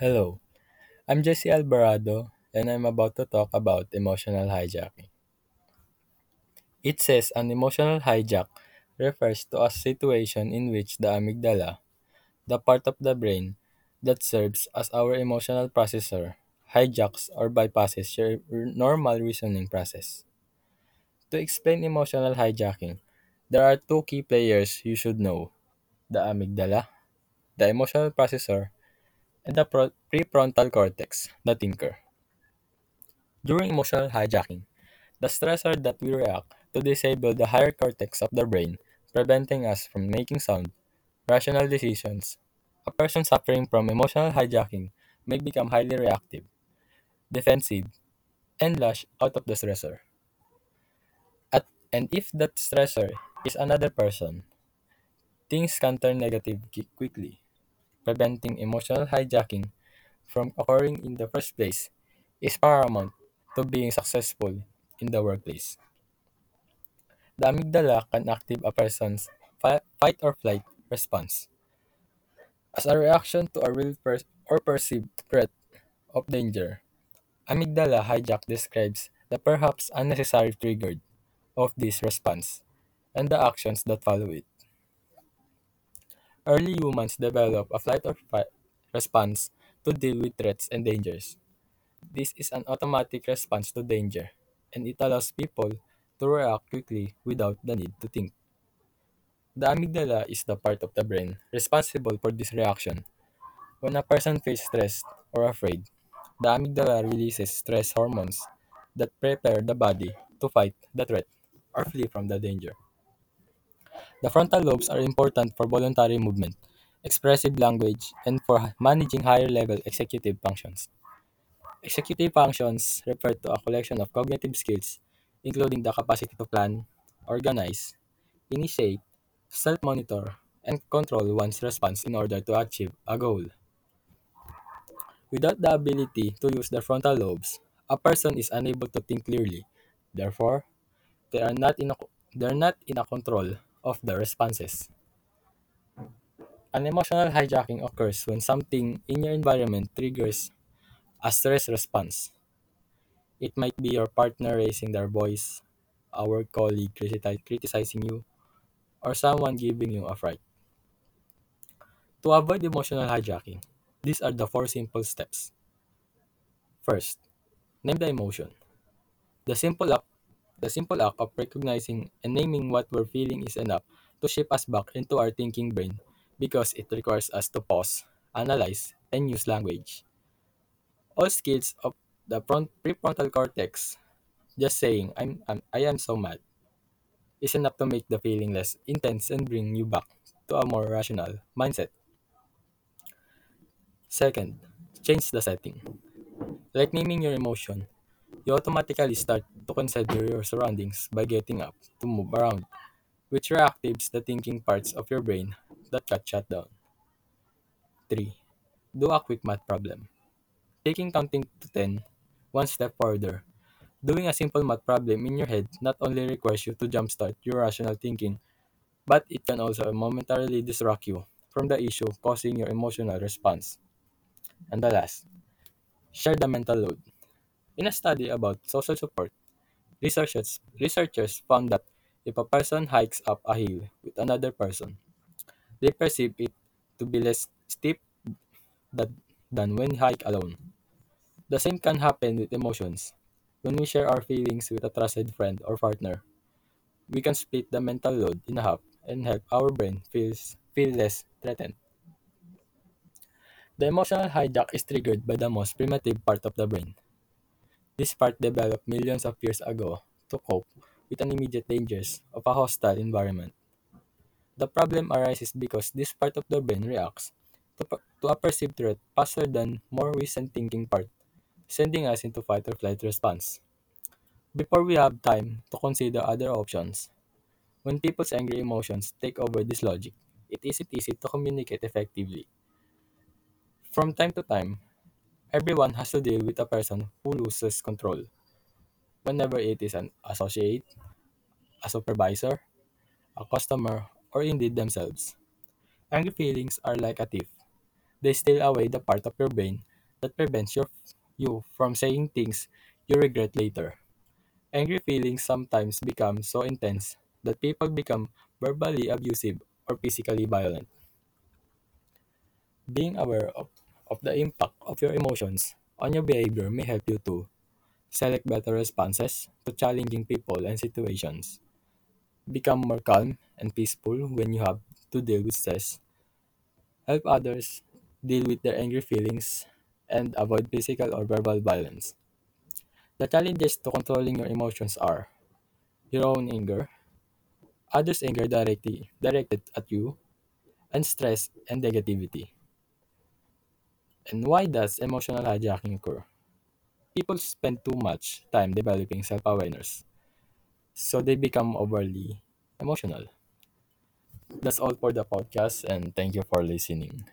Hello, I'm Jesse Alvarado, and I'm about to talk about emotional hijacking. It says an emotional hijack refers to a situation in which the amygdala, the part of the brain that serves as our emotional processor, hijacks or bypasses your normal reasoning process. To explain emotional hijacking, there are two key players you should know the amygdala, the emotional processor, and the prefrontal cortex, the thinker. During emotional hijacking, the stressor that we react to disable the higher cortex of the brain, preventing us from making sound, rational decisions. A person suffering from emotional hijacking may become highly reactive, defensive, and lash out of the stressor. At, and if that stressor is another person, things can turn negative quickly. Preventing emotional hijacking from occurring in the first place is paramount to being successful in the workplace. The amygdala can activate a person's fight or flight response as a reaction to a real per- or perceived threat of danger. Amygdala hijack describes the perhaps unnecessary trigger of this response and the actions that follow it. Early humans develop a flight or fight response to deal with threats and dangers. This is an automatic response to danger, and it allows people to react quickly without the need to think. The amygdala is the part of the brain responsible for this reaction. When a person feels stressed or afraid, the amygdala releases stress hormones that prepare the body to fight the threat or flee from the danger. The frontal lobes are important for voluntary movement, expressive language, and for managing higher level executive functions. Executive functions refer to a collection of cognitive skills, including the capacity to plan, organize, initiate, self-monitor, and control one's response in order to achieve a goal. Without the ability to use the frontal lobes, a person is unable to think clearly. Therefore, they are not in a, they are not in a control of the responses. An emotional hijacking occurs when something in your environment triggers a stress response. It might be your partner raising their voice, a work colleague criticizing you, or someone giving you a fright. To avoid emotional hijacking, these are the four simple steps. First, name the emotion. The simple act, the simple act of recognizing and naming what we're feeling is enough to shape us back into our thinking brain because it requires us to pause, analyze, and use language. All skills of the front prefrontal cortex, just saying I'm, I'm I am so mad is enough to make the feeling less intense and bring you back to a more rational mindset. Second, change the setting. Like naming your emotion, you automatically start to consider your surroundings by getting up to move around, which reactivates the thinking parts of your brain that got shut down. 3. Do a quick math problem. Taking counting to ten, one step further. Doing a simple math problem in your head not only requires you to jumpstart your rational thinking, but it can also momentarily distract you from the issue causing your emotional response. And the last, share the mental load. In a study about social support, researchers, researchers found that if a person hikes up a hill with another person, they perceive it to be less steep that, than when hike alone. The same can happen with emotions. When we share our feelings with a trusted friend or partner, we can split the mental load in half and help our brain feels, feel less threatened. The emotional hijack is triggered by the most primitive part of the brain. This part developed millions of years ago to cope with an immediate dangers of a hostile environment. The problem arises because this part of the brain reacts to, to a perceived threat faster than more recent thinking part, sending us into fight or flight response. Before we have time to consider other options, when people's angry emotions take over this logic, it isn't easy to communicate effectively. From time to time, everyone has to deal with a person who loses control, whenever it is an associate, a supervisor, a customer, or indeed themselves. Angry feelings are like a thief. They steal away the part of your brain that prevents your, you from saying things you regret later. Angry feelings sometimes become so intense that people become verbally abusive or physically violent. Being aware of, of the impact of your emotions on your behavior may help you to select better responses to challenging people and situations, become more calm and peaceful when you have to deal with stress, help others deal with their angry feelings, and avoid physical or verbal violence. The challenges to controlling your emotions are your own anger, others' anger directly directed at you, and stress and negativity. And why does emotional hijacking occur? People spend too much time developing self awareness, so they become overly emotional. That's all for the podcast, and thank you for listening.